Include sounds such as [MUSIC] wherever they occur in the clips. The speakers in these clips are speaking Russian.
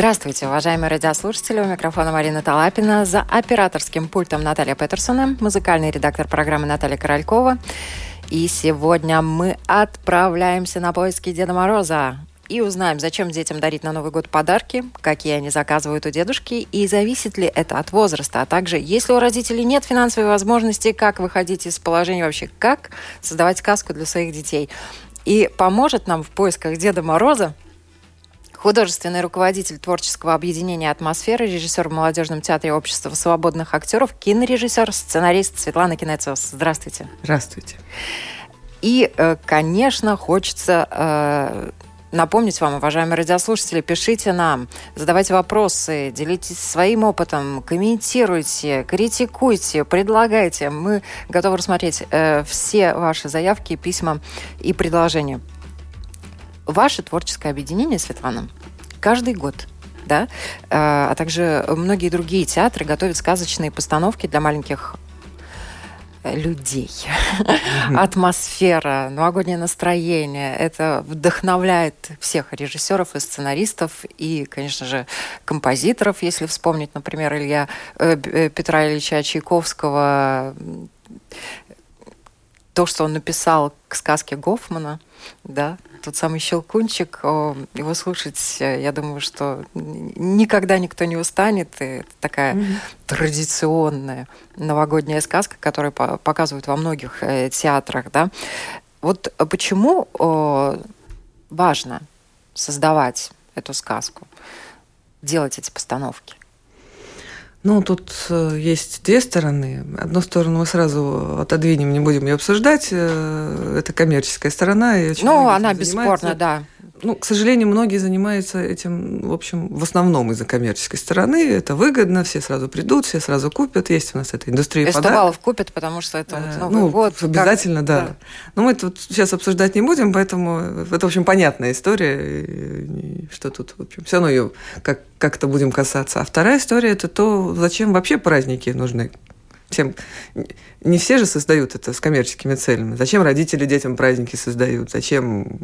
Здравствуйте, уважаемые радиослушатели. У микрофона Марина Талапина. За операторским пультом Наталья Петерсона, музыкальный редактор программы Наталья Королькова. И сегодня мы отправляемся на поиски Деда Мороза и узнаем, зачем детям дарить на Новый год подарки, какие они заказывают у дедушки, и зависит ли это от возраста, а также, если у родителей нет финансовой возможности, как выходить из положения вообще, как создавать сказку для своих детей. И поможет нам в поисках Деда Мороза художественный руководитель творческого объединения «Атмосфера», режиссер в молодежном театре Общества свободных актеров, кинорежиссер, сценарист Светлана Кинецос. Здравствуйте. Здравствуйте. И, э, конечно, хочется э, напомнить вам, уважаемые радиослушатели, пишите нам, задавайте вопросы, делитесь своим опытом, комментируйте, критикуйте, предлагайте. Мы готовы рассмотреть э, все ваши заявки, письма и предложения ваше творческое объединение, Светлана, каждый год да, э, а также многие другие театры готовят сказочные постановки для маленьких людей. Атмосфера, новогоднее настроение. Это вдохновляет всех режиссеров и сценаристов, и, конечно же, композиторов, если вспомнить, например, Илья э, э Петра Ильича Чайковского, то, что он написал к сказке Гофмана, да, тот самый щелкунчик, его слушать, э, я думаю, что никогда никто не устанет. И это такая mm-hmm. традиционная новогодняя сказка, которую показывают во многих э, театрах. Да? Вот почему важно создавать эту сказку, делать эти постановки? Ну, тут э, есть две стороны. Одну сторону мы сразу отодвинем, не будем ее обсуждать. Э, это коммерческая сторона. И ну, она бесспорно, да. Ну, к сожалению, многие занимаются этим, в общем, в основном из-за коммерческой стороны. Это выгодно, все сразу придут, все сразу купят. Есть у нас эта индустрия Фестивалов купят, потому что это вот Новый ну, год. Обязательно, как... да. да. Но мы тут сейчас обсуждать не будем, поэтому это, в общем, понятная история, что тут, в общем, все равно ее как, как-то будем касаться. А вторая история – это то, зачем вообще праздники нужны всем не все же создают это с коммерческими целями. Зачем родители детям праздники создают? Зачем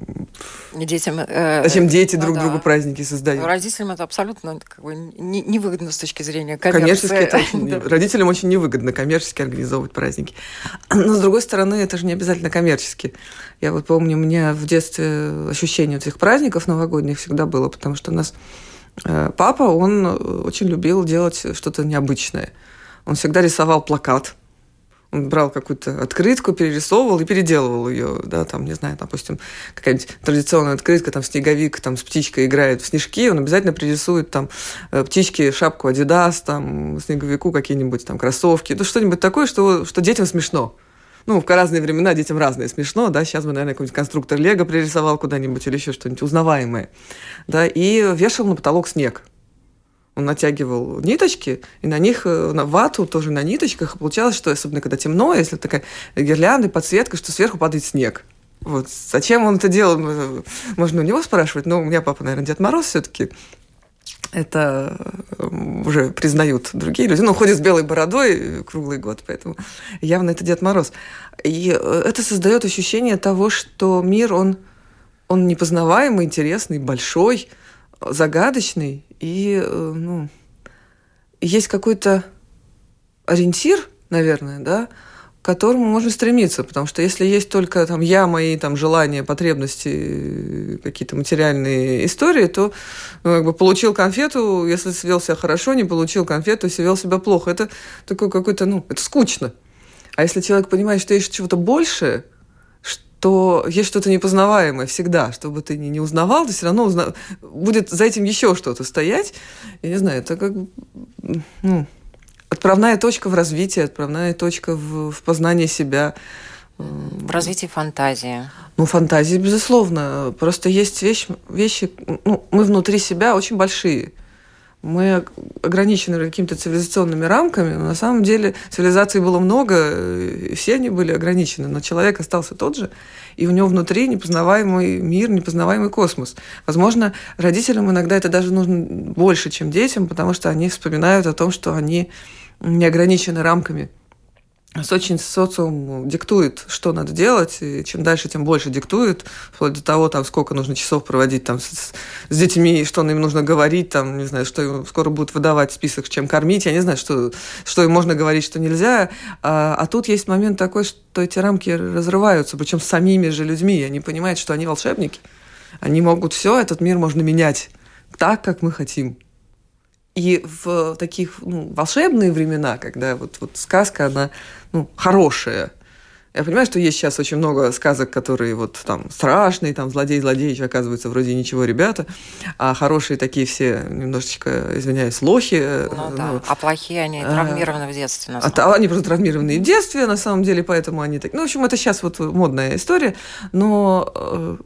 детям? Э, зачем дети ну, друг да. другу праздники создают? Родителям это абсолютно как бы, невыгодно с точки зрения коммерции. это очень, [LAUGHS] да. родителям очень невыгодно коммерчески организовывать праздники. [CLEARS THROAT] Но с другой стороны, это же не обязательно коммерчески. Я вот помню, у меня в детстве ощущение этих праздников новогодних всегда было, потому что у нас э, папа, он очень любил делать что-то необычное. Он всегда рисовал плакат. Он брал какую-то открытку, перерисовывал и переделывал ее, да, там, не знаю, допустим, какая-нибудь традиционная открытка, там, снеговик, там, с птичкой играет в снежки, он обязательно пририсует, там, э, птички, шапку Адидас, там, снеговику какие-нибудь, там, кроссовки, ну, что-нибудь такое, что, что детям смешно. Ну, в разные времена детям разное смешно, да, сейчас бы, наверное, какой-нибудь конструктор Лего пририсовал куда-нибудь или еще что-нибудь узнаваемое, да, и вешал на потолок снег. Он натягивал ниточки, и на них, э, на вату тоже на ниточках. получалось, что особенно когда темно, если такая гирлянда, подсветка, что сверху падает снег. Вот. Зачем он это делал, э, можно у него спрашивать. Но у меня папа, наверное, Дед Мороз все-таки. Это э, уже признают другие люди. Ну, ходит с белой бородой круглый год, поэтому явно это Дед Мороз. И это создает ощущение того, что мир, он, он непознаваемый, интересный, большой, загадочный, и э, ну, есть какой-то ориентир, наверное, да, к которому можно стремиться, потому что если есть только там я, мои там желания, потребности, какие-то материальные истории, то ну, как бы получил конфету, если свел себя хорошо, не получил конфету, если вел себя плохо, это такой какой-то, ну, это скучно. А если человек понимает, что есть чего-то большее, то есть что-то непознаваемое всегда. Что бы ты ни, не узнавал, ты все равно узна... будет за этим еще что-то стоять. Я не знаю, это как ну, отправная точка в развитии, отправная точка в, в познании себя. В развитии фантазии. Ну, фантазии, безусловно. Просто есть вещь, вещи, ну, мы внутри себя очень большие. Мы ограничены какими-то цивилизационными рамками, но на самом деле цивилизаций было много, и все они были ограничены, но человек остался тот же, и у него внутри непознаваемый мир, непознаваемый космос. Возможно, родителям иногда это даже нужно больше, чем детям, потому что они вспоминают о том, что они не ограничены рамками очень социум диктует, что надо делать, и чем дальше, тем больше диктует, вплоть до того, там, сколько нужно часов проводить там, с, с детьми, что им нужно говорить, там, не знаю, что им скоро будут выдавать список, чем кормить, я не знаю, что, что им можно говорить, что нельзя. А, а тут есть момент такой, что эти рамки разрываются, причем с самими же людьми, они понимают, что они волшебники, они могут все, этот мир можно менять так, как мы хотим. И в таких ну, волшебные времена, когда вот, вот сказка, она ну, хорошая, я понимаю, что есть сейчас очень много сказок, которые вот там страшные, там злодей, злодеич, оказывается, вроде ничего, ребята, а хорошие такие все немножечко, извиняюсь, лохи. Ну, ну да, а плохие они а, травмированы в детстве. На а, они просто травмированы в детстве, на самом деле, поэтому они так... Ну, в общем, это сейчас вот модная история, но э,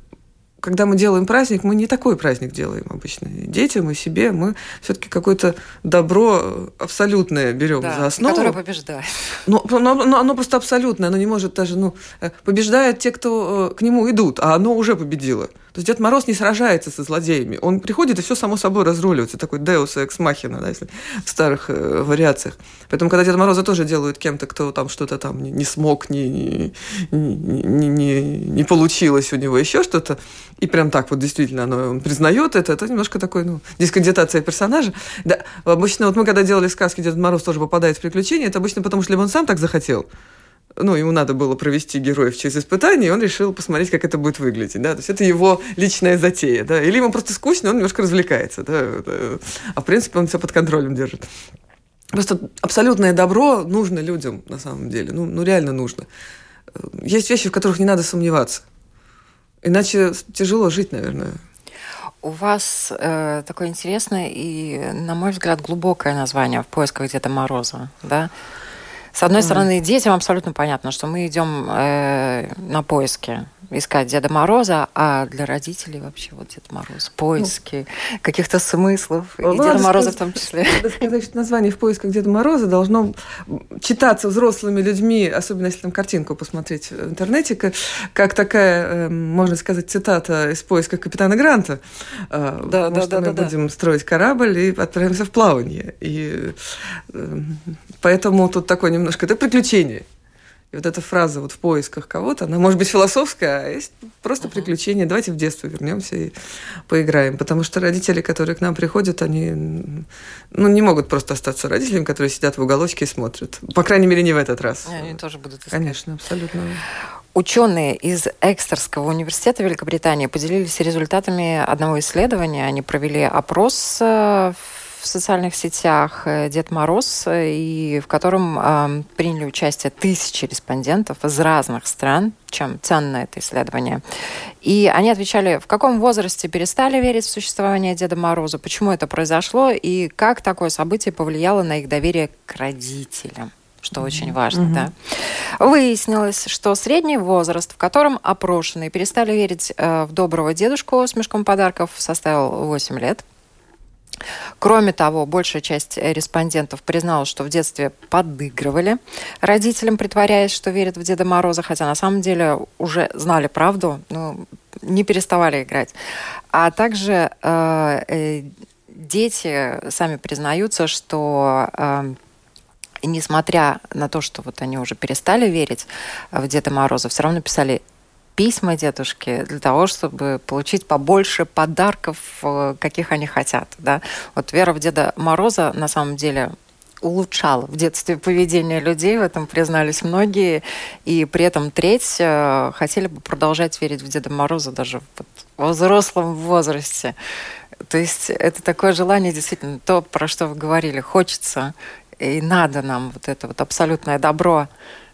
когда мы делаем праздник, мы не такой праздник делаем обычно. Детям и себе мы все-таки какое-то добро абсолютное берем да, за основу. Которое побеждает. Но, но, но оно просто абсолютное, оно не может даже, ну, э, побеждают те, кто э, к нему идут, а оно уже победило. То есть Дед Мороз не сражается со злодеями. Он приходит, и все само собой разруливается. Такой Deus Ex Machina, да, если в старых э, вариациях. Поэтому, когда Деда Мороза тоже делают кем-то, кто там что-то там не, не смог, не, не, не, не, не получилось у него еще что-то, и прям так вот действительно оно, он признает это, это немножко такой, ну, дискредитация персонажа. Да, обычно вот мы когда делали сказки, Дед Мороз тоже попадает в приключения, это обычно потому, что либо он сам так захотел, ну, ему надо было провести героев через испытание, и он решил посмотреть, как это будет выглядеть, да, то есть это его личная затея, да, или ему просто скучно, он немножко развлекается, да, а в принципе он все под контролем держит. Просто абсолютное добро нужно людям, на самом деле, ну, ну реально нужно. Есть вещи, в которых не надо сомневаться, иначе тяжело жить, наверное. У вас э, такое интересное и, на мой взгляд, глубокое название в поисках Деда Мороза, да? С одной mm. стороны, детям абсолютно понятно, что мы идем э, на поиски искать Деда Мороза, а для родителей вообще вот Дед Мороз, поиски ну, каких-то смыслов, и Деда Мороза сказать, в том числе. [LAUGHS] Надо сказать, что название «В поисках Деда Мороза» должно читаться взрослыми людьми, особенно если там картинку посмотреть в интернете, как, как такая, эм, можно сказать, цитата из «Поиска капитана Гранта». Э, да, да, да, мы да, будем да. строить корабль и отправимся в плавание. И эм, поэтому тут такое немножко... Это приключение. И вот эта фраза вот в поисках кого-то, она может быть философская, а есть просто uh-huh. приключение. Давайте в детство вернемся и поиграем. Потому что родители, которые к нам приходят, они ну, не могут просто остаться родителями, которые сидят в уголочке и смотрят. По крайней мере, не в этот раз. Они тоже будут искать. Конечно, абсолютно. Ученые из Экстерского университета Великобритании поделились результатами одного исследования. Они провели опрос в в социальных сетях э, Дед Мороз, и в котором э, приняли участие тысячи респондентов из разных стран, чем ценно это исследование. И они отвечали, в каком возрасте перестали верить в существование Деда Мороза, почему это произошло, и как такое событие повлияло на их доверие к родителям что очень важно, mm-hmm. да. Выяснилось, что средний возраст, в котором опрошенные перестали верить э, в доброго дедушку с мешком подарков, составил 8 лет. Кроме того, большая часть респондентов призналась, что в детстве подыгрывали родителям, притворяясь, что верят в Деда Мороза, хотя на самом деле уже знали правду, но не переставали играть. А также э, э, дети сами признаются, что э, несмотря на то, что вот они уже перестали верить в Деда Мороза, все равно писали письма дедушке для того, чтобы получить побольше подарков, э, каких они хотят. Да? Вот вера в Деда Мороза на самом деле улучшала в детстве поведение людей, в этом признались многие, и при этом треть э, хотели бы продолжать верить в Деда Мороза даже в взрослом возрасте. То есть это такое желание, действительно, то, про что вы говорили, хочется и надо нам вот это вот абсолютное добро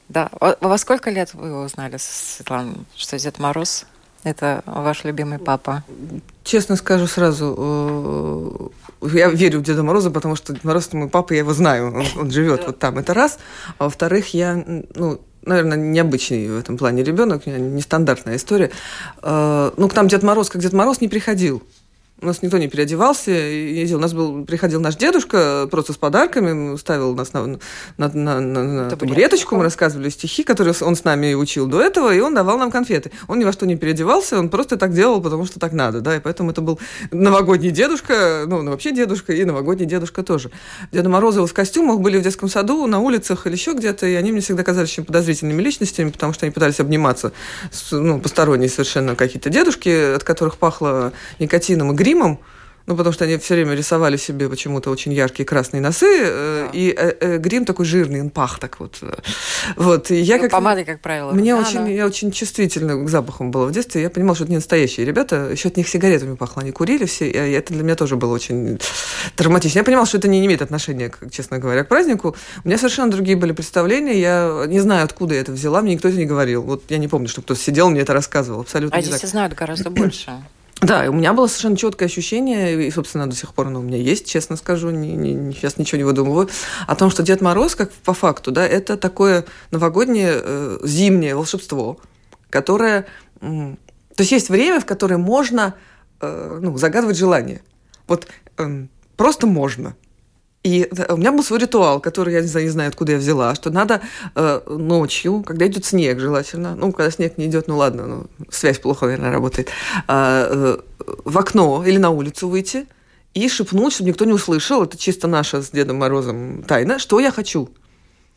да. Во сколько лет вы узнали, Светлана, что Дед Мороз – это ваш любимый папа? Честно скажу сразу, э, я верю в Деда Мороза, потому что Дед Мороз – мой папа, я его знаю, он, он живет вот там, это раз. А во-вторых, я, ну, наверное, необычный в этом плане ребенок, у меня нестандартная история. Э, ну, к нам Дед Мороз, как Дед Мороз, не приходил. У нас никто не переодевался, ездил. У нас был, приходил наш дедушка просто с подарками, ставил нас на, на, на, на, на табуреточку, мы рассказывали стихи, которые он с нами учил до этого, и он давал нам конфеты. Он ни во что не переодевался, он просто так делал, потому что так надо, да, и поэтому это был новогодний дедушка, ну, вообще дедушка, и новогодний дедушка тоже. Деда Морозова в костюмах были в детском саду, на улицах или еще где-то, и они мне всегда казались очень подозрительными личностями, потому что они пытались обниматься с, ну, посторонние совершенно какие-то дедушки, от которых пахло никотином и гримом, ну, потому что они все время рисовали себе почему-то очень яркие красные носы, э, и э, э, грим такой жирный, он пах так вот. Вот, и я ну, как... Помады, как правило. Мне да, очень, да. я очень чувствительна к запахам была в детстве, я понимала, что это не настоящие ребята, еще от них сигаретами пахло, они курили все, и это для меня тоже было очень травматично. Я понимала, что это не имеет отношения, честно говоря, к празднику. У меня совершенно другие были представления, я не знаю, откуда я это взяла, мне никто это не говорил. Вот я не помню, что кто-то сидел, мне это рассказывал, абсолютно А здесь так. знают гораздо [CLEARS THROAT] больше. Да, у меня было совершенно четкое ощущение, и, собственно, до сих пор оно у меня есть, честно скажу, не, не, сейчас ничего не выдумываю, о том, что Дед Мороз, как по факту, да, это такое новогоднее э, зимнее волшебство, которое... Э, то есть есть время, в которое можно э, ну, загадывать желание. Вот э, просто можно. И у меня был свой ритуал, который я не знаю, не знаю, откуда я взяла, что надо э, ночью, когда идет снег, желательно, ну, когда снег не идет, ну ладно, ну, связь плохо, наверное, работает, э, э, в окно или на улицу выйти и шепнуть, чтобы никто не услышал, это чисто наша с Дедом Морозом тайна, что я хочу.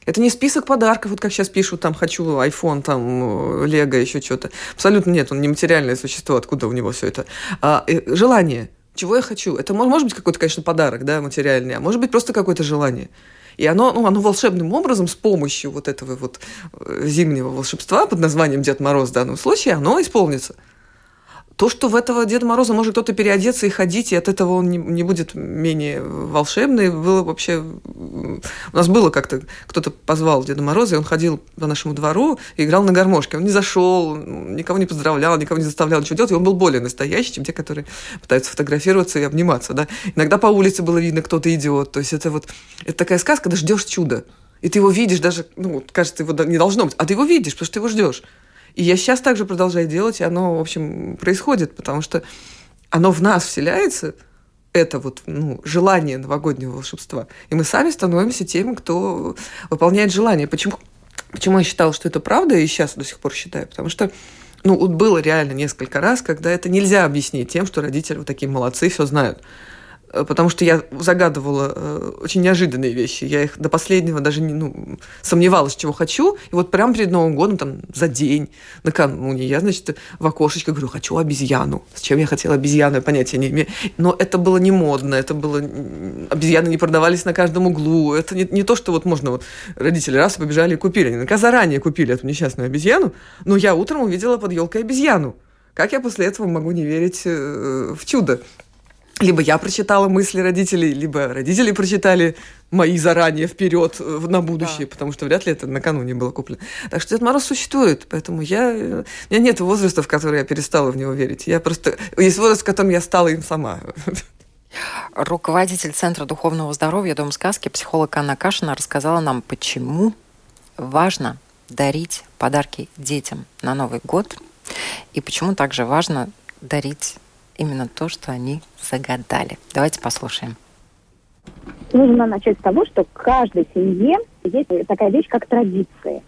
Это не список подарков, вот как сейчас пишут, там, хочу iPhone, там, Лего, еще что-то. Абсолютно нет, он не материальное существо, откуда у него все это. А, э, желание чего я хочу. Это может быть какой-то, конечно, подарок, да, материальный, а может быть просто какое-то желание. И оно, ну, оно волшебным образом с помощью вот этого вот э, зимнего волшебства под названием Дед Мороз в данном случае, оно исполнится. То, что в этого Деда Мороза может кто-то переодеться и ходить, и от этого он не, не будет менее волшебный, было вообще... У нас было как-то... Кто-то позвал Деда Мороза, и он ходил по нашему двору и играл на гармошке. Он не зашел, никого не поздравлял, никого не заставлял ничего делать, и он был более настоящий, чем те, которые пытаются фотографироваться и обниматься. Да? Иногда по улице было видно, кто-то идет. То есть это вот... Это такая сказка, когда ждешь чуда. И ты его видишь даже, ну, кажется, его не должно быть, а ты его видишь, потому что ты его ждешь. И я сейчас также продолжаю делать, и оно, в общем, происходит, потому что оно в нас вселяется, это вот ну, желание новогоднего волшебства. И мы сами становимся теми, кто выполняет желание. Почему, почему я считала, что это правда, и сейчас до сих пор считаю? Потому что ну, вот было реально несколько раз, когда это нельзя объяснить тем, что родители вот такие молодцы, все знают. Э, потому что я загадывала э, очень неожиданные вещи. Я их до последнего даже не, ну, сомневалась, чего хочу. И вот прямо перед Новым годом, там, за день, накануне, я, значит, в окошечко говорю, хочу обезьяну. Зачем я хотела обезьяну, я понятия не имею. Но это было не модно, это было... Обезьяны не продавались на каждом углу. Это не, не то, что вот можно... Вот родители раз побежали и купили. Они наверняка заранее купили эту несчастную обезьяну. Но я утром увидела под елкой обезьяну. Как я после этого могу не верить э, в чудо? Либо я прочитала мысли родителей, либо родители прочитали мои заранее вперед э, на будущее, да. потому что вряд ли это накануне было куплено. Так что Дед Мороз существует, поэтому я... У меня нет возраста, в который я перестала в него верить. Я просто... Есть возраст, в котором я стала им сама. Руководитель Центра духовного здоровья Дом сказки, психолог Анна Кашина рассказала нам, почему важно дарить подарки детям на Новый год и почему также важно дарить именно то, что они загадали. Давайте послушаем. Нужно начать с того, что в каждой семье есть такая вещь, как традиции.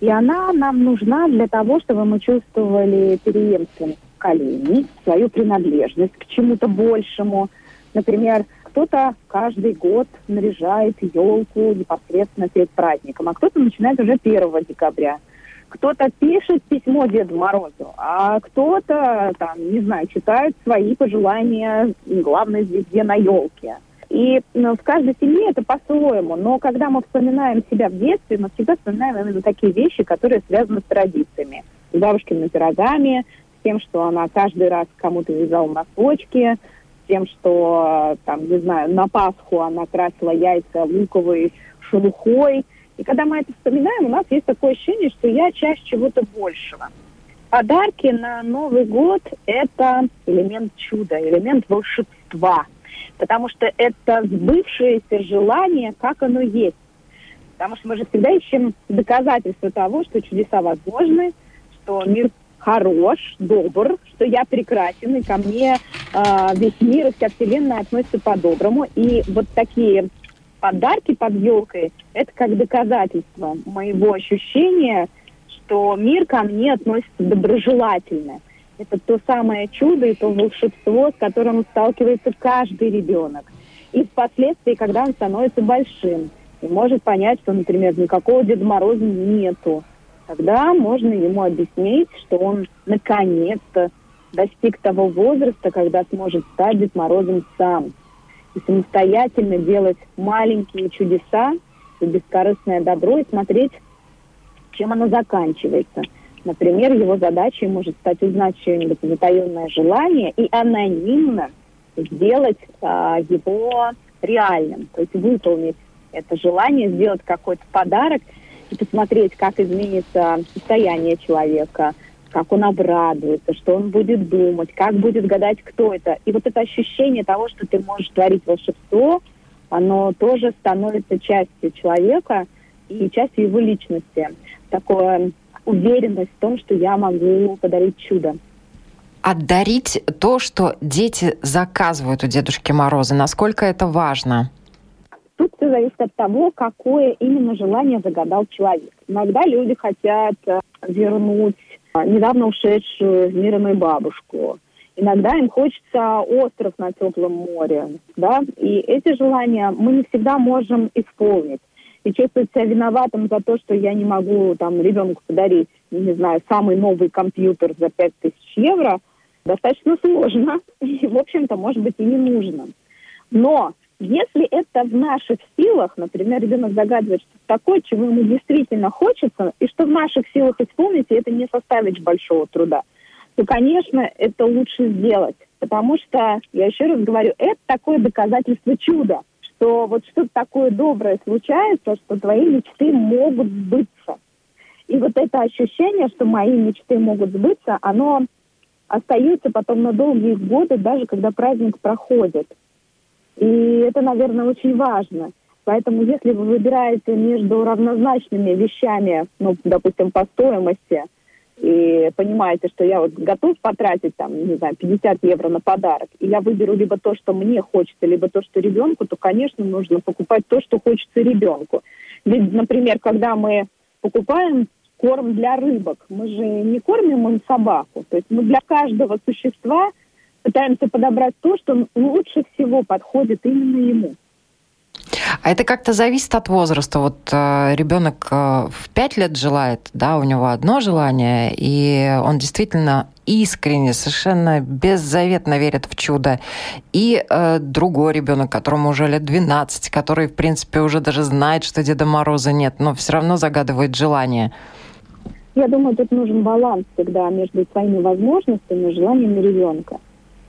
И она нам нужна для того, чтобы мы чувствовали преемственность поколений, свою принадлежность к чему-то большему. Например, кто-то каждый год наряжает елку непосредственно перед праздником, а кто-то начинает уже 1 декабря кто-то пишет письмо Деду Морозу, а кто-то, там, не знаю, читает свои пожелания главной звезде на елке. И ну, в каждой семье это по-своему. Но когда мы вспоминаем себя в детстве, мы всегда вспоминаем именно такие вещи, которые связаны с традициями. С бабушкиными пирогами, с тем, что она каждый раз кому-то вязала носочки, с тем, что, там, не знаю, на Пасху она красила яйца луковой шелухой – и когда мы это вспоминаем, у нас есть такое ощущение, что я часть чего-то большего. Подарки на Новый год – это элемент чуда, элемент волшебства. Потому что это сбывшееся желание, как оно есть. Потому что мы же всегда ищем доказательства того, что чудеса возможны, что мир хорош, добр, что я прекрасен, и ко мне э, весь мир и вся Вселенная относятся по-доброму. И вот такие подарки под елкой – это как доказательство моего ощущения, что мир ко мне относится доброжелательно. Это то самое чудо и то волшебство, с которым сталкивается каждый ребенок. И впоследствии, когда он становится большим, и может понять, что, например, никакого Деда Мороза нету, тогда можно ему объяснить, что он наконец-то достиг того возраста, когда сможет стать Дед Морозом сам. И самостоятельно делать маленькие чудеса, бескорыстное добро и смотреть, чем оно заканчивается. Например, его задачей может стать узнать чье-нибудь затаенное желание и анонимно сделать а, его реальным, то есть выполнить это желание, сделать какой-то подарок и посмотреть, как изменится состояние человека, как он обрадуется, что он будет думать, как будет гадать, кто это. И вот это ощущение того, что ты можешь творить волшебство, оно тоже становится частью человека и частью его личности. Такое уверенность в том, что я могу подарить чудо. Отдарить то, что дети заказывают у Дедушки Мороза, насколько это важно? Тут все зависит от того, какое именно желание загадал человек. Иногда люди хотят э, вернуть недавно ушедшую в мир мою бабушку. Иногда им хочется остров на теплом море, да, и эти желания мы не всегда можем исполнить и чувствовать себя виноватым за то, что я не могу там ребенку подарить, не знаю, самый новый компьютер за 5000 евро, достаточно сложно [LAUGHS] и, в общем-то, может быть, и не нужно. Но если это в наших силах, например, ребенок загадывает что-то такое, чего ему действительно хочется, и что в наших силах исполнить, и это не составит большого труда, то, конечно, это лучше сделать. Потому что, я еще раз говорю, это такое доказательство чуда – что вот что-то такое доброе случается, что твои мечты могут сбыться. И вот это ощущение, что мои мечты могут сбыться, оно остается потом на долгие годы, даже когда праздник проходит. И это, наверное, очень важно. Поэтому если вы выбираете между равнозначными вещами, ну, допустим, по стоимости – и понимаете, что я вот готов потратить там, не знаю, 50 евро на подарок, и я выберу либо то, что мне хочется, либо то, что ребенку, то, конечно, нужно покупать то, что хочется ребенку. Ведь, например, когда мы покупаем корм для рыбок, мы же не кормим им собаку, то есть мы для каждого существа пытаемся подобрать то, что лучше всего подходит именно ему. А это как-то зависит от возраста. Вот э, ребенок э, в 5 лет желает, да, у него одно желание, и он действительно искренне, совершенно беззаветно верит в чудо. И э, другой ребенок, которому уже лет 12, который, в принципе, уже даже знает, что Деда Мороза нет, но все равно загадывает желание. Я думаю, тут нужен баланс всегда между своими возможностями и желаниями ребенка.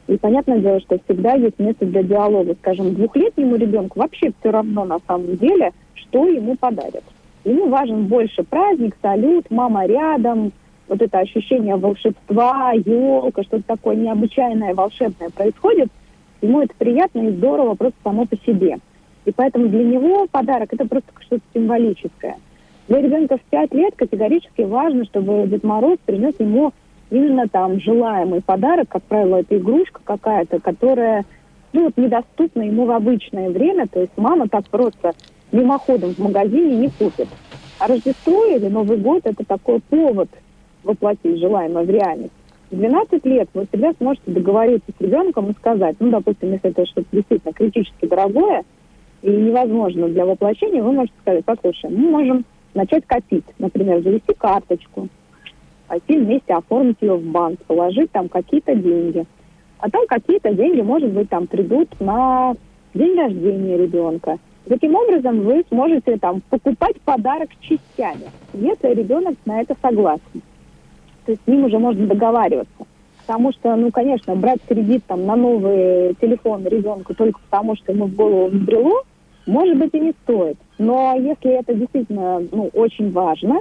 И понятное дело, что всегда есть место для диалога. Скажем, двухлетнему ребенку вообще все равно на самом деле, что ему подарят. Ему важен больше праздник, салют, мама рядом, вот это ощущение волшебства, елка, что-то такое необычайное, волшебное происходит. Ему это приятно и здорово просто само по себе. И поэтому для него подарок это просто что-то символическое. Для ребенка в 5 лет категорически важно, чтобы Дед Мороз принес ему именно там желаемый подарок, как правило, это игрушка какая-то, которая ну, вот недоступна ему в обычное время, то есть мама так просто мимоходом в магазине не купит. А Рождество или Новый год – это такой повод воплотить желаемое в реальность. В 12 лет вы всегда сможете договориться с ребенком и сказать, ну, допустим, если это что-то действительно критически дорогое и невозможно для воплощения, вы можете сказать, послушай, мы можем начать копить, например, завести карточку, пойти вместе оформить ее в банк, положить там какие-то деньги. А там какие-то деньги, может быть, там придут на день рождения ребенка. Таким образом, вы сможете там покупать подарок частями, если ребенок на это согласен. То есть с ним уже можно договариваться. Потому что, ну, конечно, брать кредит там на новый телефон ребенку только потому, что ему в голову взбрело, может быть, и не стоит. Но если это действительно ну, очень важно,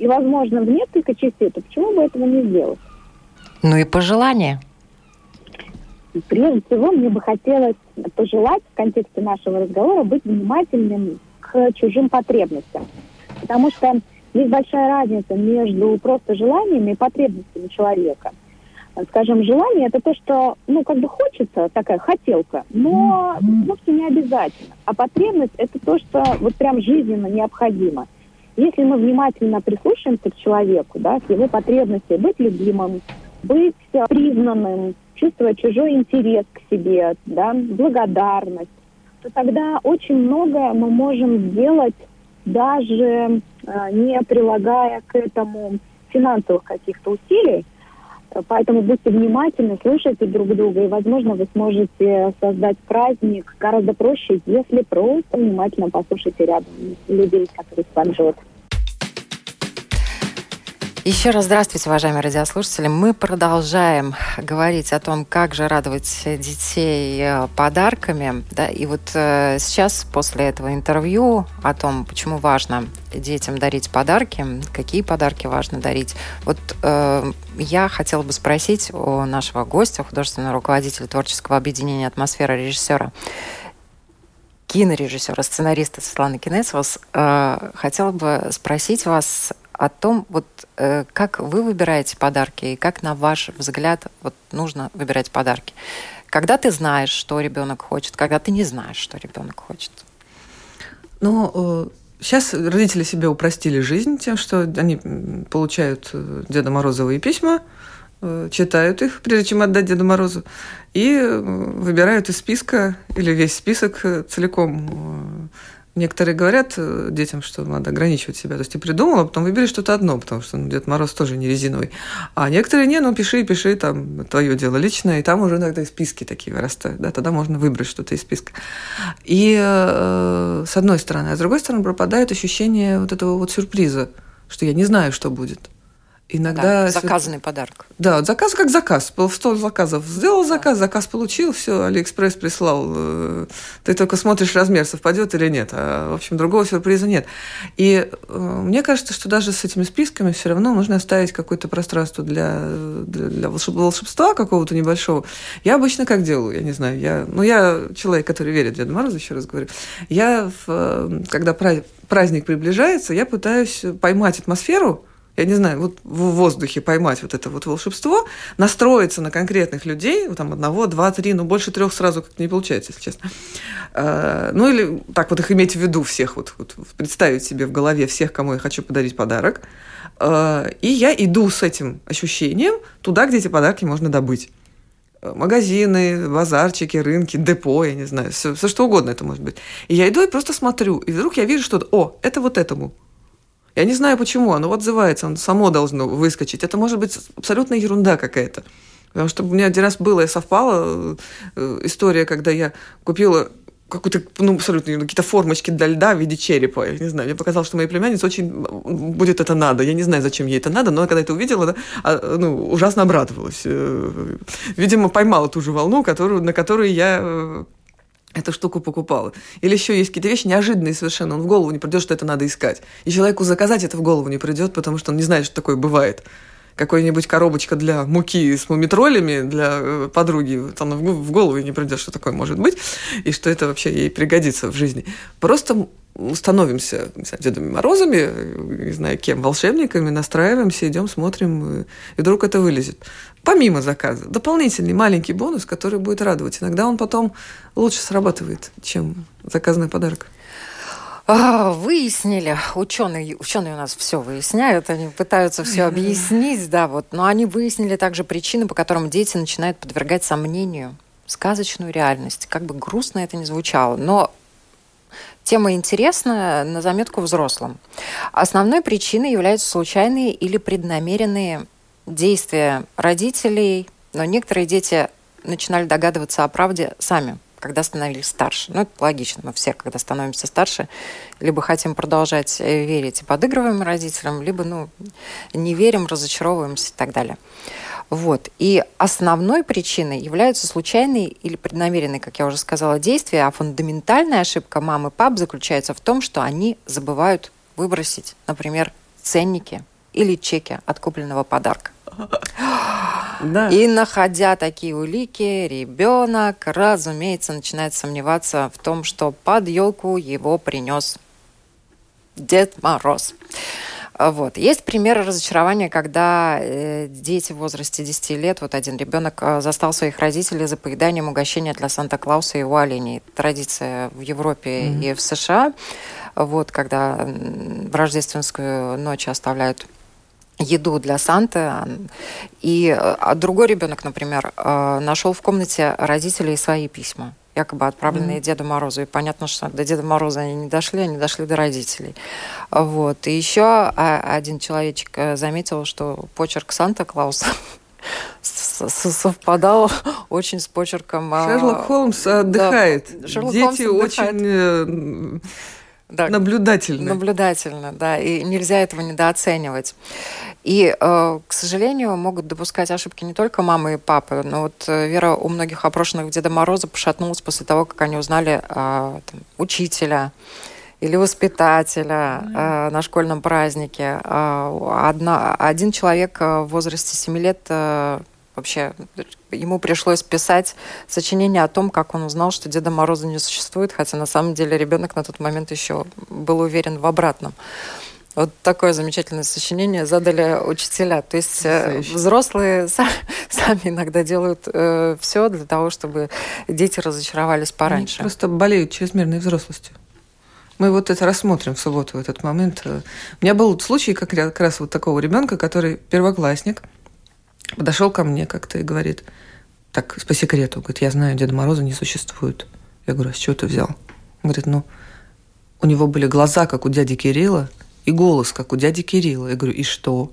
и, возможно, в несколько частей, то почему бы этого не сделать? Ну и пожелания. Прежде всего, мне бы хотелось пожелать в контексте нашего разговора быть внимательным к чужим потребностям. Потому что есть большая разница между просто желаниями и потребностями человека. Скажем, желание это то, что, ну, как бы хочется, такая хотелка, но вовсе не обязательно. А потребность это то, что вот прям жизненно необходимо. Если мы внимательно прислушаемся к человеку, да, к его потребности быть любимым, быть признанным, чувствовать чужой интерес к себе, да, благодарность, то тогда очень многое мы можем сделать, даже э, не прилагая к этому финансовых каких-то усилий. Поэтому будьте внимательны, слушайте друг друга, и, возможно, вы сможете создать праздник гораздо проще, если просто внимательно послушайте рядом людей, которые с вами живут. Еще раз здравствуйте, уважаемые радиослушатели. Мы продолжаем говорить о том, как же радовать детей э, подарками. Да? И вот э, сейчас, после этого интервью о том, почему важно детям дарить подарки, какие подарки важно дарить, вот э, я хотела бы спросить у нашего гостя, художественного руководителя творческого объединения «Атмосфера» режиссера, кинорежиссера, сценариста Светланы Кинесова, э, хотела бы спросить вас о том, вот э, как вы выбираете подарки и как, на ваш взгляд, вот нужно выбирать подарки. Когда ты знаешь, что ребенок хочет, когда ты не знаешь, что ребенок хочет. Ну, сейчас родители себе упростили жизнь тем, что они получают э, Деда Морозовые письма, э, читают их, прежде чем отдать Деду Морозу, и выбирают из списка или весь список целиком Некоторые говорят э, детям, что надо ограничивать себя. То есть ты придумала, потом выбери что-то одно, потому что ну, Дед Мороз тоже не резиновый. А некоторые не, ну пиши, пиши, там твое дело личное, и там уже иногда и списки такие вырастают. Да, тогда можно выбрать что-то из списка. И э, с одной стороны, а с другой стороны пропадает ощущение вот этого вот сюрприза, что я не знаю, что будет. Иногда... Да, заказанный подарок. Да, заказ как заказ. В стол заказов сделал заказ, заказ получил, все, Алиэкспресс прислал. Э, ты только смотришь размер, совпадет или нет. А, в общем, другого сюрприза нет. И э, мне кажется, что даже с этими списками все равно нужно оставить какое-то пространство для, для, для волшебства какого-то небольшого. Я обычно как делаю, я не знаю. Я, ну, я человек, который верит в Деда Мороза, еще раз говорю. Я, в, э, когда праздник приближается, я пытаюсь поймать атмосферу, я не знаю, вот в воздухе поймать вот это вот волшебство, настроиться на конкретных людей, там одного, два, три, ну больше трех сразу как-то не получается, если честно. А, ну или так вот их иметь в виду всех, вот, вот представить себе в голове всех, кому я хочу подарить подарок. А, и я иду с этим ощущением туда, где эти подарки можно добыть магазины, базарчики, рынки, депо, я не знаю, все, все что угодно это может быть. И я иду и просто смотрю, и вдруг я вижу что-то, о, это вот этому, я не знаю, почему оно отзывается, оно само должно выскочить. Это может быть абсолютно ерунда какая-то. Потому что у меня один раз было и совпало э, история, когда я купила какую-то, ну, абсолютно какие-то формочки для льда в виде черепа. Я не знаю, мне показалось, что моей племяннице очень будет это надо. Я не знаю, зачем ей это надо, но когда это увидела, да, а, ну, ужасно обрадовалась. Э, видимо, поймала ту же волну, которую, на которую я э, эту штуку покупал. Или еще есть какие-то вещи неожиданные совершенно. Он в голову не придет, что это надо искать. И человеку заказать это в голову не придет, потому что он не знает, что такое бывает. Какой-нибудь коробочка для муки с мумитролями для э, подруги, там в голову не придет, что такое может быть, и что это вообще ей пригодится в жизни. Просто становимся знаю, Дедами Морозами, не знаю кем, волшебниками, настраиваемся, идем, смотрим, и вдруг это вылезет помимо заказа, дополнительный маленький бонус, который будет радовать. Иногда он потом лучше срабатывает, чем заказанный подарок. А, выяснили, ученые, ученые у нас все выясняют, они пытаются все объяснить, да, вот, но они выяснили также причины, по которым дети начинают подвергать сомнению сказочную реальность. Как бы грустно это ни звучало, но Тема интересная, на заметку взрослым. Основной причиной являются случайные или преднамеренные действия родителей, но некоторые дети начинали догадываться о правде сами, когда становились старше. Ну, это логично, мы все, когда становимся старше, либо хотим продолжать э, верить и подыгрываем родителям, либо, ну, не верим, разочаровываемся и так далее. Вот. И основной причиной являются случайные или преднамеренные, как я уже сказала, действия, а фундаментальная ошибка мамы и пап заключается в том, что они забывают выбросить, например, ценники или чеки от купленного подарка. [GASPS] Да. И находя такие улики, ребенок, разумеется, начинает сомневаться в том, что под елку его принес Дед Мороз. Вот. Есть примеры разочарования, когда э, дети в возрасте 10 лет, вот один ребенок э, застал своих родителей за поеданием угощения для Санта-Клауса и его оленей. Традиция в Европе mm-hmm. и в США. Вот, когда в рождественскую ночь оставляют еду для Санты. И а другой ребенок, например, э, нашел в комнате родителей свои письма якобы отправленные mm-hmm. Деду Морозу. И понятно, что до Деда Мороза они не дошли, они дошли до родителей. Вот. И еще а, один человечек э, заметил, что почерк Санта-Клауса [LAUGHS] совпадал [LAUGHS] очень с почерком... А, Шерлок Холмс отдыхает. Да, Шерлок Дети Холмс отдыхает. очень э, да, наблюдательны. Наблюдательно, да. И нельзя этого недооценивать. И, э, к сожалению, могут допускать ошибки не только мамы и папы, но вот э, вера у многих опрошенных Деда Мороза пошатнулась после того, как они узнали там, учителя или воспитателя mm-hmm. на школьном празднике. Одна, один человек в возрасте 7 лет вообще ему пришлось писать сочинение о том, как он узнал, что Деда Мороза не существует, хотя на самом деле ребенок на тот момент еще был уверен в обратном. Вот такое замечательное сочинение задали учителя. То есть э, взрослые [LAUGHS] сами иногда делают э, все для того, чтобы дети разочаровались пораньше. Они просто болеют чрезмерной взрослостью. Мы вот это рассмотрим в субботу, в этот момент. У меня был случай как раз вот такого ребенка, который первоклассник, подошел ко мне как-то и говорит, так, по секрету, говорит, я знаю, Деда Мороза не существует. Я говорю, а с чего ты взял? Он говорит, ну, у него были глаза, как у дяди Кирилла, и голос, как у дяди Кирилла. Я говорю, и что?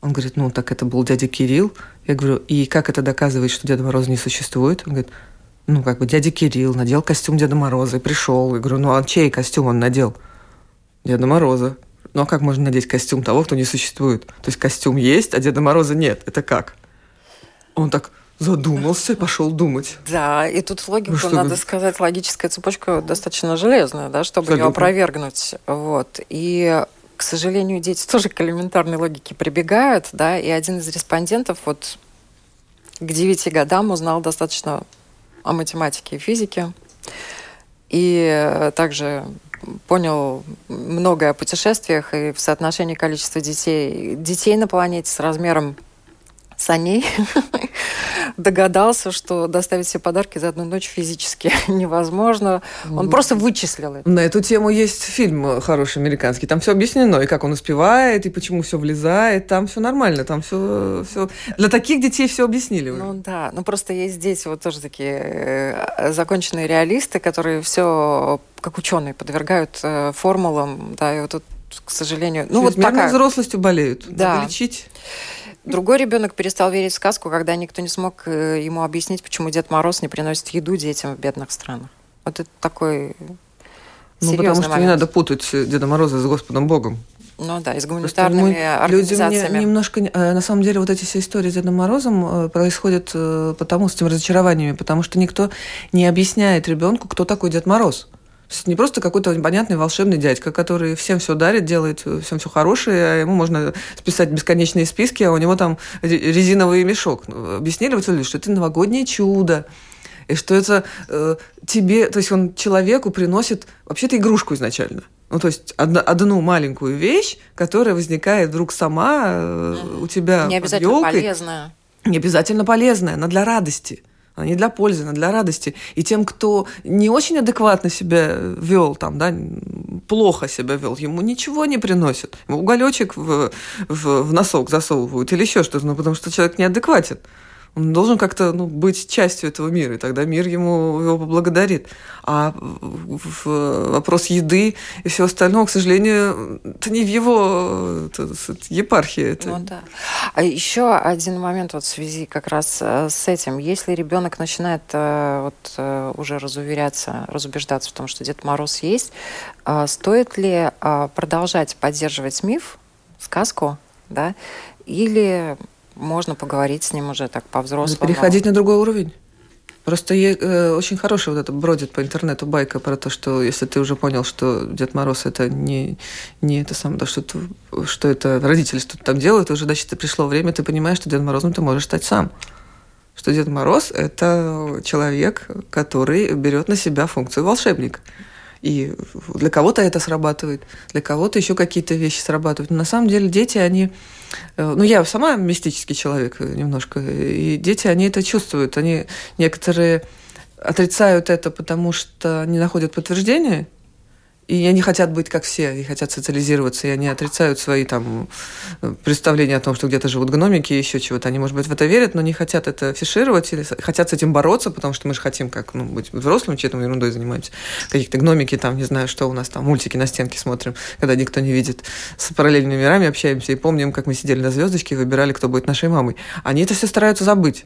Он говорит, ну, так это был дядя Кирилл. Я говорю, и как это доказывает, что Деда Мороза не существует? Он говорит, ну, как бы дядя Кирилл надел костюм Деда Мороза и пришел. Я говорю, ну, а чей костюм он надел? Деда Мороза. Ну, а как можно надеть костюм того, кто не существует? То есть костюм есть, а Деда Мороза нет. Это как? Он так, Задумался и пошел думать. Да, и тут логику, ну, надо сказать, логическая цепочка достаточно железная, да, чтобы Абсолютно. ее опровергнуть. Вот. И к сожалению, дети [LAUGHS] тоже к элементарной логике прибегают, да, и один из респондентов вот к девяти годам узнал достаточно о математике и физике, и также понял многое о путешествиях и в соотношении количества детей, детей на планете с размером саней [LAUGHS] догадался, что доставить себе подарки за одну ночь физически [LAUGHS] невозможно. Он просто вычислил это. На эту тему есть фильм хороший американский. Там все объяснено, и как он успевает, и почему все влезает. Там все нормально, там все, все... Для таких детей все объяснили. Ну да, ну просто есть дети вот тоже такие э, законченные реалисты, которые все как ученые подвергают э, формулам, да, и вот тут к сожалению. Ну, вот пока... взрослостью болеют. Да. Надо лечить. Другой ребенок перестал верить в сказку, когда никто не смог э, ему объяснить, почему Дед Мороз не приносит еду детям в бедных странах. Вот это такой ну, потому что момент. не надо путать Деда Мороза с Господом Богом. Ну да, и с гуманитарными мы, организациями. Люди немножко... Э, на самом деле вот эти все истории с Дедом Морозом э, происходят потому, с этими разочарованиями, потому что никто не объясняет ребенку, кто такой Дед Мороз не просто какой-то понятный волшебный дядька, который всем все дарит, делает всем все хорошее, а ему можно списать бесконечные списки, а у него там резиновый мешок. Ну, объяснили вот люди, что это новогоднее чудо, и что это э, тебе, то есть он человеку приносит вообще-то игрушку изначально. Ну, то есть одна, одну маленькую вещь, которая возникает вдруг сама э, у тебя Не обязательно под елкой. полезная. Не обязательно полезная, она для радости она не для пользы, она для радости. И тем, кто не очень адекватно себя вел, там, да, плохо себя вел, ему ничего не приносит. Ему уголечек в, в, в носок засовывают или еще что-то, ну, потому что человек неадекватен. Он должен как-то ну, быть частью этого мира, и тогда мир ему его поблагодарит. А вопрос еды и всего остального, к сожалению, это не в его это, епархии. Это... Ну да. А еще один момент вот в связи как раз э, с этим. Если ребенок начинает э, вот, э, уже разуверяться, разубеждаться в том, что Дед Мороз есть, стоит ли продолжать поддерживать миф, сказку, да, или можно поговорить с ним уже так по-взрослому. Переходить на другой уровень. Просто я, э, очень хорошая вот это бродит по интернету байка про то, что если ты уже понял, что Дед Мороз это не, не это самое, да, что, что это родители что-то там делают, уже, значит, пришло время, ты понимаешь, что Дед Морозом ты можешь стать сам. Что Дед Мороз – это человек, который берет на себя функцию волшебника. И для кого-то это срабатывает, для кого-то еще какие-то вещи срабатывают. Но на самом деле дети, они... Э, ну, я сама мистический человек немножко, и дети, они это чувствуют. Они некоторые отрицают это, потому что не находят подтверждения, и они хотят быть как все, и хотят социализироваться, и они отрицают свои там представления о том, что где-то живут гномики и еще чего-то. Они, может быть, в это верят, но не хотят это афишировать или хотят с этим бороться, потому что мы же хотим как ну, быть взрослым, чем ерундой занимаемся. Какие-то гномики там, не знаю, что у нас там, мультики на стенке смотрим, когда никто не видит. С параллельными мирами общаемся и помним, как мы сидели на звездочке и выбирали, кто будет нашей мамой. Они это все стараются забыть.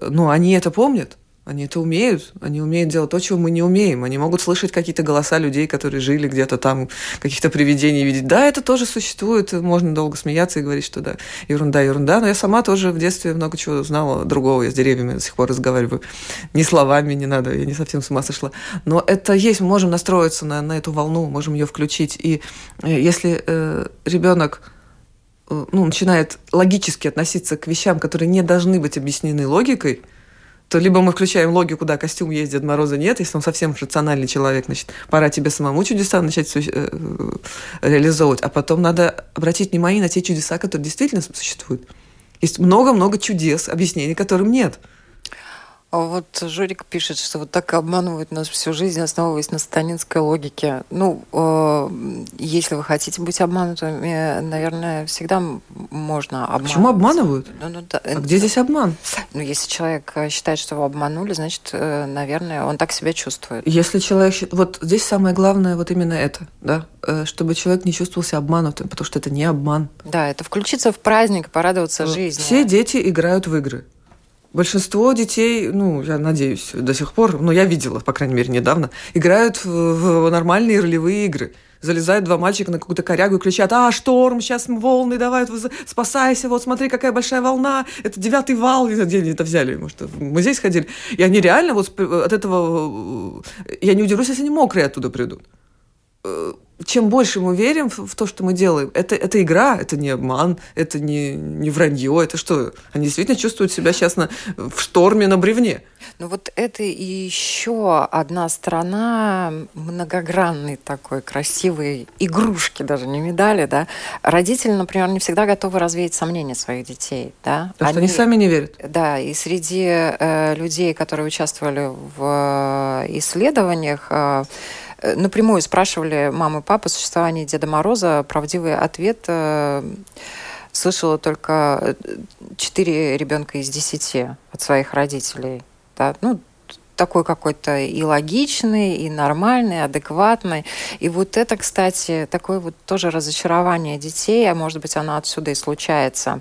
Но они это помнят, они это умеют. Они умеют делать то, чего мы не умеем. Они могут слышать какие-то голоса людей, которые жили где-то там, каких-то привидений видеть. Да, это тоже существует. Можно долго смеяться и говорить, что да, ерунда, ерунда. Но я сама тоже в детстве много чего знала другого. Я с деревьями до сих пор разговариваю. Ни словами не надо, я не совсем с ума сошла. Но это есть, мы можем настроиться на, на эту волну, можем ее включить. И э, если э, ребенок э, ну, начинает логически относиться к вещам, которые не должны быть объяснены логикой, то либо мы включаем логику, да, костюм есть, Дед Мороза нет, если он совсем рациональный человек, значит, пора тебе самому чудеса начать э, реализовывать, а потом надо обратить внимание на те чудеса, которые действительно существуют. Есть много-много чудес, объяснений которым нет – а вот Жорик пишет, что вот так обманывают нас всю жизнь, основываясь на станинской логике. Ну, э, если вы хотите быть обманутыми, наверное, всегда можно обманывать. Почему обманывают? Ну, ну, да, а где здесь обман? Ну, если человек э, считает, что его обманули, значит, э, наверное, он так себя чувствует. Если человек... Вот здесь самое главное вот именно это, да? Э, чтобы человек не чувствовал себя обманутым, потому что это не обман. Да, это включиться в праздник, порадоваться жизни. Все дети играют в игры. Большинство детей, ну, я надеюсь, до сих пор, ну, я видела, по крайней мере, недавно, играют в, в нормальные ролевые игры. Залезают два мальчика на какую-то корягу и кричат, а, шторм, сейчас волны, давай, спасайся, вот смотри, какая большая волна, это девятый вал, где они это взяли, может, в музей сходили. И они реально вот от этого, я не удивлюсь, если они мокрые оттуда придут э, чем больше мы верим в, то, что мы делаем, это, это игра, это не обман, это не, не вранье, это что? Они действительно чувствуют себя сейчас на, в шторме на бревне. Ну вот это еще одна сторона многогранной такой красивой игрушки, даже не медали, да. Родители, например, не всегда готовы развеять сомнения своих детей, да. Потому они, что они сами не верят. Да, и среди э, людей, которые участвовали в э, исследованиях, э, Э, напрямую спрашивали мамы и папы существование Деда Мороза, правдивый ответ э, слышала только 4 ребенка из 10 от своих родителей. Да? Ну, такой какой-то и логичный, и нормальный, адекватный. И вот это, кстати, такое вот тоже разочарование детей, а может быть, оно отсюда и случается.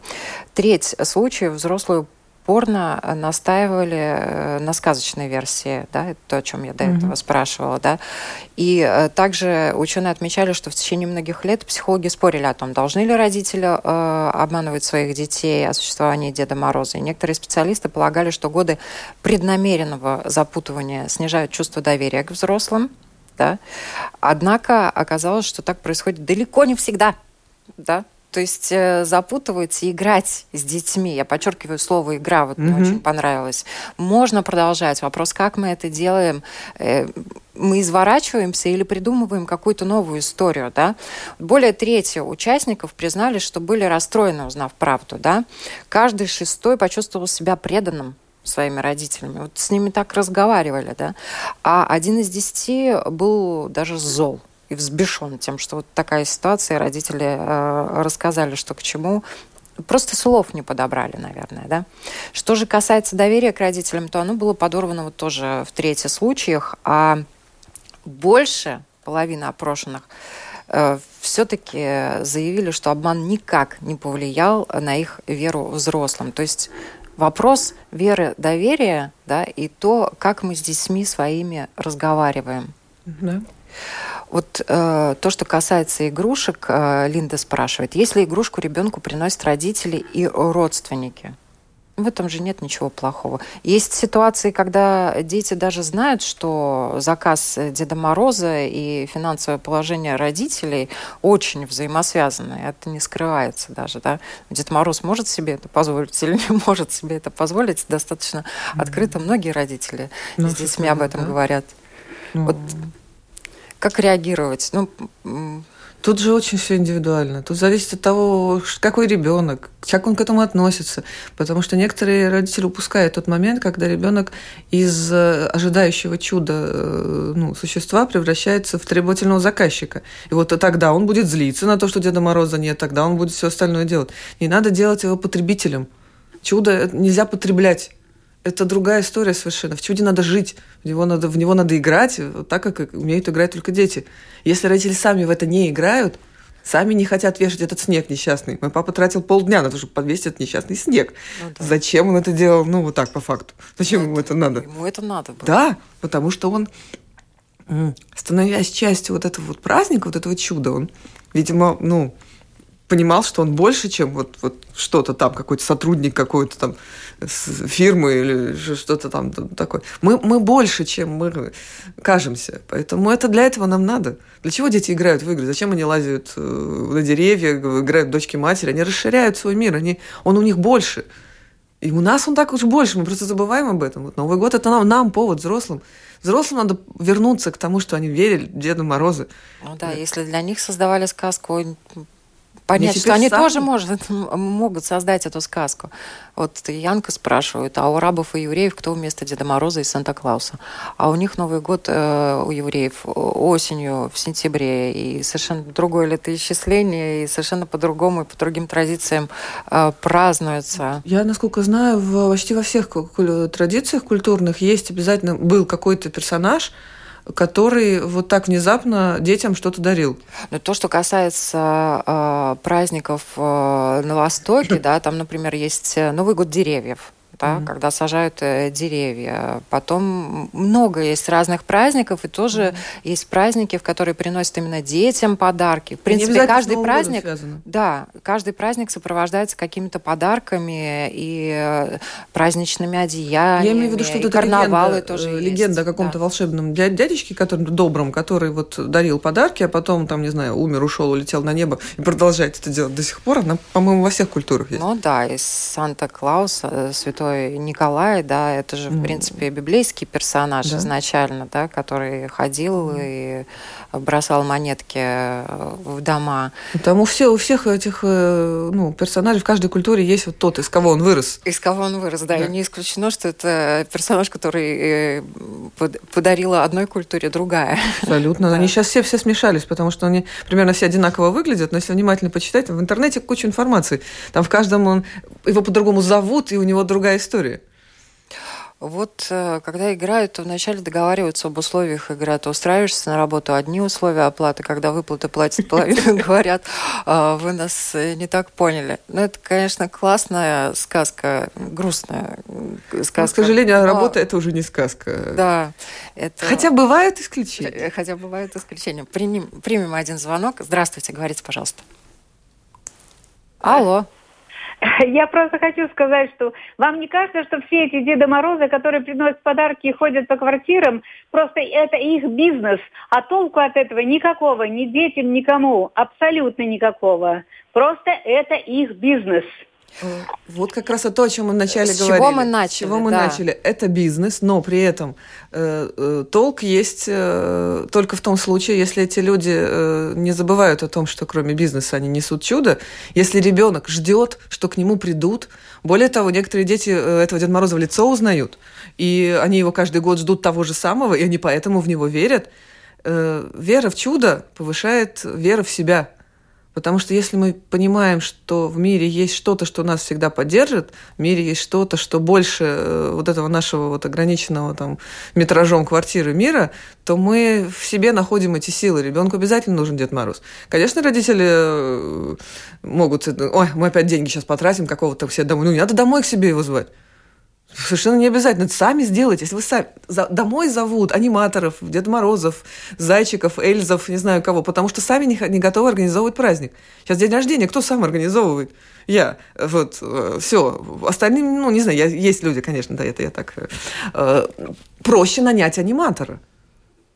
Треть случаев взрослую упорно э, настаивали э, на сказочной версии, да, это то, о чем я до mm-hmm. этого спрашивала, да. И э, также ученые отмечали, что в течение многих лет психологи спорили о том, должны ли родители э, обманывать своих детей о существовании Деда Мороза. И некоторые специалисты полагали, что годы преднамеренного запутывания снижают чувство доверия к взрослым, да. Однако оказалось, что так происходит далеко не всегда, да, то есть э, запутываться, играть с детьми. Я подчеркиваю слово игра, вот mm-hmm. мне очень понравилось. Можно продолжать. Вопрос, как мы это делаем? Э, мы изворачиваемся или придумываем какую-то новую историю, да? Более трети участников признали, что были расстроены, узнав правду, да? Каждый шестой почувствовал себя преданным своими родителями. Вот с ними так разговаривали, да? А один из десяти был даже зол и взбешен тем, что вот такая ситуация, родители э, рассказали, что к чему, просто слов не подобрали, наверное, да. Что же касается доверия к родителям, то оно было подорвано вот тоже в третьих случаях, а больше половины опрошенных э, все-таки заявили, что обман никак не повлиял на их веру взрослым. То есть вопрос веры, доверия, да, и то, как мы с детьми своими разговариваем. Да. Вот э, то, что касается игрушек, э, Линда спрашивает, если игрушку ребенку приносят родители и родственники, в этом же нет ничего плохого. Есть ситуации, когда дети даже знают, что заказ Деда Мороза и финансовое положение родителей очень взаимосвязаны. Это не скрывается даже. Да? Дед Мороз может себе это позволить или не может себе это позволить. Достаточно mm-hmm. открыто многие родители ну, с детьми об этом да? говорят. Ну... Вот Как реагировать? Ну, Тут же очень все индивидуально. Тут зависит от того, какой ребенок, как он к этому относится. Потому что некоторые родители упускают тот момент, когда ребенок из э, ожидающего чуда э, ну, существа превращается в требовательного заказчика. И вот тогда он будет злиться на то, что Деда Мороза нет, тогда он будет все остальное делать. Не надо делать его потребителем. Чудо нельзя потреблять это другая история совершенно. В чуде надо жить, в него надо, в него надо играть, так как умеют играть только дети. Если родители сами в это не играют, сами не хотят вешать этот снег несчастный. Мой папа тратил полдня на то, чтобы подвесить этот несчастный снег. Ну, да. Зачем он это делал? Ну, вот так, по факту. Зачем ну, ему это надо? Ему это надо было. Да, потому что он, становясь частью вот этого вот праздника, вот этого чуда, он, видимо, ну, понимал, что он больше, чем вот, вот что-то там, какой-то сотрудник какой-то там фирмы или что-то там такое. Мы, мы больше, чем мы кажемся. Поэтому это для этого нам надо. Для чего дети играют в игры? Зачем они лазят э, на деревья, играют дочки матери? Они расширяют свой мир, они, он у них больше. И у нас он так уж больше, мы просто забываем об этом. Вот Новый год это нам, нам повод, взрослым. Взрослым надо вернуться к тому, что они верили в Деда Мороза. Ну да, если для них создавали сказку, понять, что они сами... тоже может, [LAUGHS] могут создать эту сказку. Вот Янка спрашивает, а у арабов и евреев кто вместо Деда Мороза и Санта-Клауса? А у них Новый год э, у евреев осенью, в сентябре, и совершенно другое летоисчисление, и совершенно по-другому, и по другим традициям э, празднуется. Я, насколько знаю, в, почти во всех традициях культурных есть обязательно был какой-то персонаж, который вот так внезапно детям что-то дарил. Но то, что касается э, праздников э, на Востоке, [LAUGHS] да, там, например, есть Новый год деревьев да, mm-hmm. когда сажают э, деревья. Потом много есть разных праздников, и тоже mm-hmm. есть праздники, в которые приносят именно детям подарки. В принципе, каждый праздник, да, каждый праздник сопровождается какими-то подарками и э, праздничными одеяниями. Я имею в виду, что это карнавалы легенда, тоже э, легенда есть. о каком-то да. волшебном дядечке, который добром, который вот дарил подарки, а потом там, не знаю, умер, ушел, улетел на небо и продолжает это делать до сих пор. Она, по-моему, во всех культурах есть. Ну да, из Санта-Клауса, святой святой Николай, да, это же, в принципе, библейский персонаж да. изначально, да, который ходил и бросал монетки э, в дома. Там у, всех, у всех этих э, ну, персонажей в каждой культуре есть вот тот, из кого он вырос. Из кого он вырос, да. да. И не исключено, что это персонаж, который э, подарила одной культуре другая. Абсолютно. [LAUGHS] Да. Они сейчас все, все смешались, потому что они примерно все одинаково выглядят, но если внимательно почитать, в интернете куча информации. Там в каждом он, его по-другому зовут, и у него другая история. Вот э, когда играют, то вначале договариваются об условиях игры. Ты устраиваешься на работу, одни условия оплаты, когда выплаты платят [LAUGHS] половину, говорят, «А, вы нас э, не так поняли. Ну, это, конечно, классная сказка, грустная сказка. к сожалению, работа – это уже не сказка. Да. Хотя бывают исключения. Хотя бывают исключения. Примем один звонок. Здравствуйте, говорите, пожалуйста. Алло. [LAUGHS] Я просто хочу сказать, что вам не кажется, что все эти Деды Морозы, которые приносят подарки и ходят по квартирам, просто это их бизнес, а толку от этого никакого, ни детям, никому, абсолютно никакого. Просто это их бизнес. Вот как раз то, о чем мы вначале С говорили. Чего мы начали? С чего мы да. начали? Это бизнес, но при этом э, э, толк есть э, только в том случае, если эти люди э, не забывают о том, что кроме бизнеса они несут чудо. Если ребенок ждет, что к нему придут. Более того, некоторые дети э, этого Деда Мороза в лицо узнают, и они его каждый год ждут того же самого, и они поэтому в него верят. Э, вера в чудо повышает веру в себя. Потому что если мы понимаем, что в мире есть что-то, что нас всегда поддержит, в мире есть что-то, что больше э, вот этого нашего вот ограниченного там метражом квартиры мира, то мы в себе находим эти силы. Ребенку обязательно нужен Дед Мороз. Конечно, родители э, могут, ой, мы опять деньги сейчас потратим, какого-то все домой. Ну, не надо домой к себе его звать. Совершенно не обязательно. Сами сделайте. Если вы сами за, домой зовут аниматоров, Дед Морозов, Зайчиков, Эльзов, не знаю кого, потому что сами не, не готовы организовывать праздник. Сейчас день рождения, кто сам организовывает? Я. Вот, э, все. Остальные, ну, не знаю, я, есть люди, конечно, да, это я так... Э, проще нанять аниматора.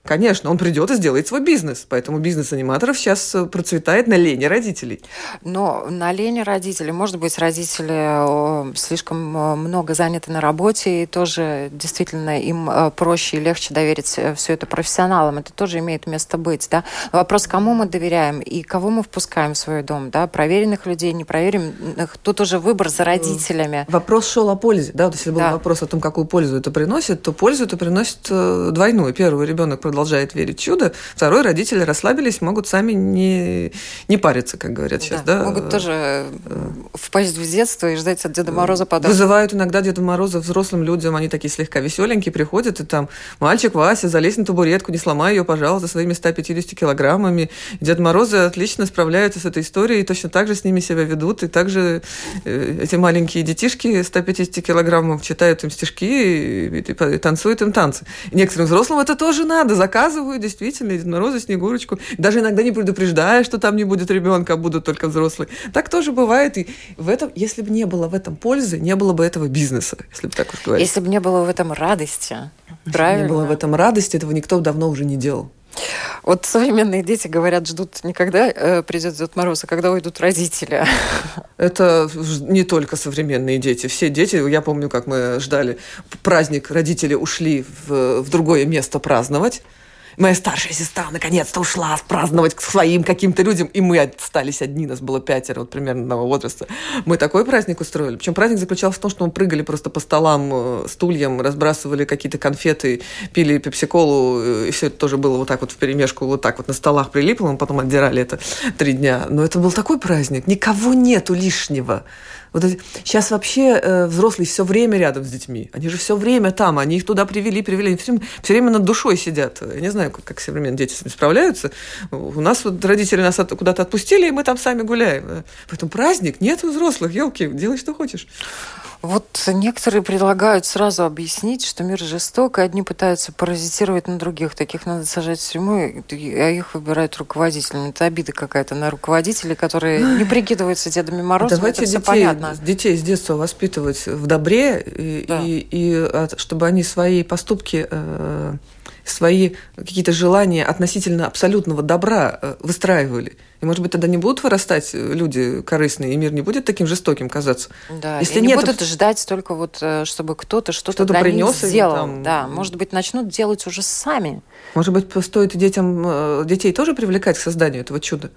Конечно, он придет и сделает свой бизнес. Поэтому бизнес аниматоров сейчас э, процветает на лени родителей. Но на лени родителей, может быть, родители слишком э, много заняты на работе, и тоже действительно им э, проще и легче доверить все это профессионалам. Это тоже имеет место быть. Да? Вопрос, кому мы доверяем и кого мы впускаем в свой дом. Да? Проверенных людей, непроверенных. Тут уже выбор за родителями. Вопрос шел о пользе. Да? Вот если был да. вопрос о том, какую пользу это приносит, то пользу это приносит двойную. Первый ребенок продолжает верить в чудо. Второй, родители расслабились, могут сами не, не париться, как говорят сейчас. Да, да? Могут тоже впасть в детство и ждать от Деда Мороза подарка. Вызывают иногда Деда Мороза взрослым людям, они такие слегка веселенькие, приходят, и там, мальчик Вася, залезь на табуретку, не сломай ее, пожалуйста, своими 150 килограммами. И Дед Морозы отлично справляются с этой историей, и точно так же с ними себя ведут, и также э, эти маленькие детишки 150 килограммов читают им стишки и, и, и танцуют им танцы. И некоторым взрослым это тоже надо, заказываю действительно Дед Мороза, Снегурочку. Даже иногда не предупреждая, что там не будет ребенка, а будут только взрослые. Так тоже бывает. И в этом, если бы не было в этом пользы, не было бы этого бизнеса, если бы так уж говорить. Если бы не было в этом радости. Правильно. Если бы не было в этом радости, этого никто давно уже не делал. Вот современные дети говорят, ждут не когда э, придет Дед Мороз, а когда уйдут родители. Это не только современные дети. Все дети, я помню, как мы ждали праздник, родители ушли в, в другое место праздновать. Моя старшая сестра наконец-то ушла праздновать к своим каким-то людям, и мы остались одни, нас было пятеро, вот примерно одного возраста. Мы такой праздник устроили. Причем праздник заключался в том, что мы прыгали просто по столам, э, стульям, разбрасывали какие-то конфеты, пили пепсиколу, э, и все это тоже было вот так вот в перемешку, вот так вот на столах прилипло, мы потом отдирали это три дня. Но это был такой праздник, никого нету лишнего. Вот эти... Сейчас вообще э, взрослые все время рядом с детьми. Они же все время там, они их туда привели, привели. Они все, все время над душой сидят. Я не знаю, как, как современные дети с этим справляются. У нас вот родители нас от, куда-то отпустили, и мы там сами гуляем. Поэтому праздник, нет взрослых, елки, делай, что хочешь. Вот некоторые предлагают сразу объяснить, что мир жесток, и одни пытаются паразитировать на других. Таких надо сажать в тюрьму, а их выбирают руководителями. Это обида какая-то на руководителей, которые не прикидываются Дедами Морозами. Давайте это детей, понятно. детей с детства воспитывать в добре, и, да. и, и чтобы они свои поступки э, свои какие-то желания относительно абсолютного добра э, выстраивали. И, может быть, тогда не будут вырастать э, люди корыстные, и мир не будет таким жестоким казаться. Да, Если и не нет, будут то... ждать только вот, э, чтобы кто-то что-то что принес сделал. Там... Да, может быть, начнут делать уже сами. Может быть, стоит детям, детей тоже привлекать к созданию этого чуда?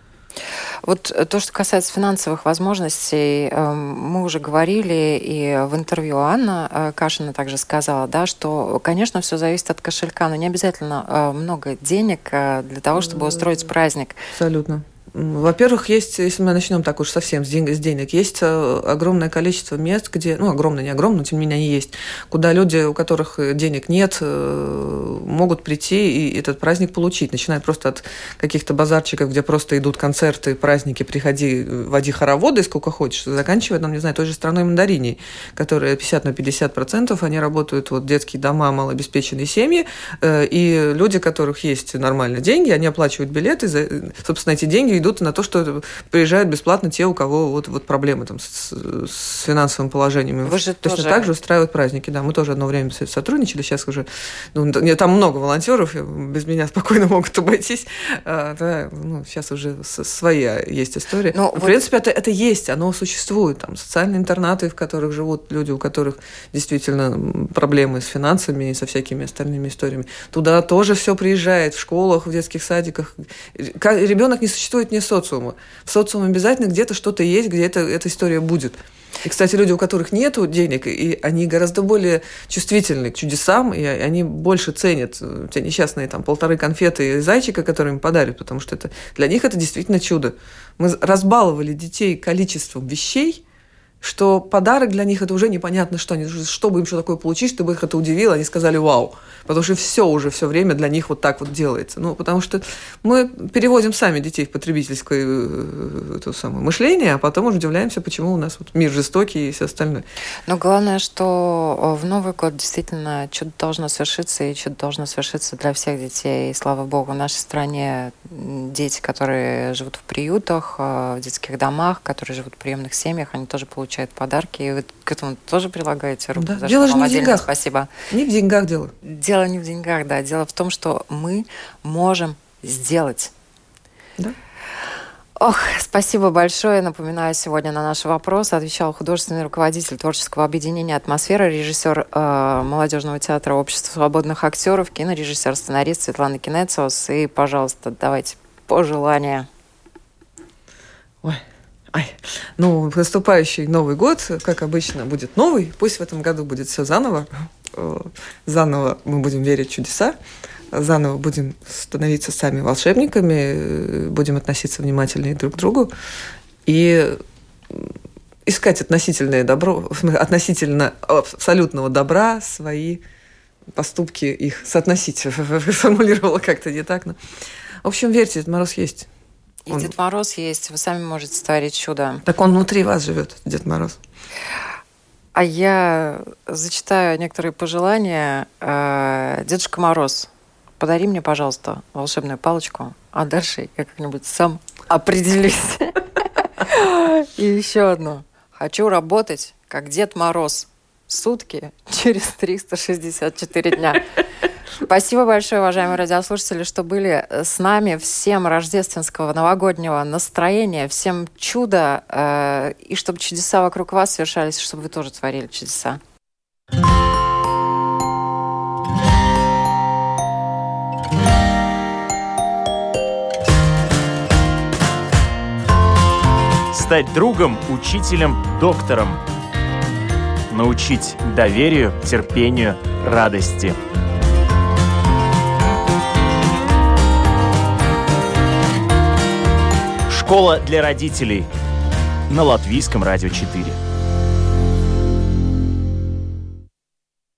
Вот э, то, что касается финансовых возможностей, эм, мы уже говорили, и в интервью Анна э, Кашина также сказала, да, что, конечно, все зависит от кошелька, но не обязательно э, много денег для того, чтобы устроить праздник. Абсолютно. Во-первых, есть, если мы начнем так уж совсем с, ден- с денег, есть э, огромное количество мест, где, ну, огромное, не огромное, но тем не менее они есть, куда люди, у которых денег нет, э, могут прийти и этот праздник получить, начиная просто от каких-то базарчиков, где просто идут концерты, праздники, приходи, води хороводы сколько хочешь, заканчивая, там, не знаю, той же страной мандарини, которая 50 на 50 процентов, они работают, вот, детские дома, малообеспеченные семьи, э, и люди, у которых есть нормально деньги, они оплачивают билеты, собственно, эти деньги идут на то, что приезжают бесплатно те, у кого вот, вот проблемы там, с, с финансовым положением. Вы же Точно тоже... так же устраивают праздники. Да, мы тоже одно время сотрудничали, сейчас уже ну, там много волонтеров, без меня [LAUGHS] спокойно могут обойтись. А, да, ну, сейчас уже своя есть история. Но, Но в принципе, это, это есть, оно существует. Там социальные интернаты, в которых живут люди, у которых действительно проблемы с финансами и со всякими остальными историями. Туда тоже все приезжает, в школах, в детских садиках. Ребенок не существует не социума. В социуме обязательно где-то что-то есть, где это, эта история будет. И, кстати, люди, у которых нет денег, и они гораздо более чувствительны к чудесам, и они больше ценят э, те несчастные там полторы конфеты и зайчика, которые им подарят, потому что это, для них это действительно чудо. Мы разбаловали детей количеством вещей, что подарок для них это уже непонятно что. Они, чтобы им что такое получить, чтобы их это удивило, они сказали «Вау!» Потому что все уже все время для них вот так вот делается. Ну, потому что мы переводим сами детей в потребительское э, это самое мышление, а потом уже удивляемся, почему у нас вот мир жестокий и все остальное. Но главное, что в Новый год действительно чудо должно свершиться, и чудо должно свершиться для всех детей. И слава богу, в нашей стране дети, которые живут в приютах, э, в детских домах, которые живут в приемных семьях, они тоже получают получает подарки. И вы к этому тоже прилагаете руку. Да. За Дело что же не в деньгах. Спасибо. Не в деньгах дело. Дело не в деньгах, да. Дело в том, что мы можем сделать. Да. Ох, спасибо большое. Напоминаю, сегодня на наши вопросы отвечал художественный руководитель творческого объединения «Атмосфера», режиссер э, молодежного театра Общества свободных актеров, кинорежиссер, сценарист Светлана Кинециус. И, пожалуйста, давайте пожелания. Ой. Ай. Ну, наступающий Новый год, как обычно, будет новый. Пусть в этом году будет все заново. Э, Заново мы будем верить в чудеса. Заново будем становиться сами волшебниками, э, будем относиться внимательнее друг к другу и искать относительное добро, относительно абсолютного добра свои поступки, их соотносить. [LAUGHS] Формулировала как-то не так. Но... В общем, верьте, Дед Мороз есть. И Он- Дед Мороз есть. Вы сами можете творить чудо. Так он внутри вас живет, Дед Мороз. А я зачитаю некоторые пожелания. Э, Дедушка Мороз, подари мне, пожалуйста, волшебную палочку, а дальше я как-нибудь сам определюсь. И еще одно. Хочу работать, как Дед Мороз. Сутки через 364 дня. Спасибо большое, уважаемые радиослушатели, что были с нами. Всем рождественского новогоднего настроения, всем чуда, э, и чтобы чудеса вокруг вас совершались, чтобы вы тоже творили чудеса. Стать другом, учителем, доктором. Научить доверию, терпению, радости. Школа для родителей на Латвийском радио 4.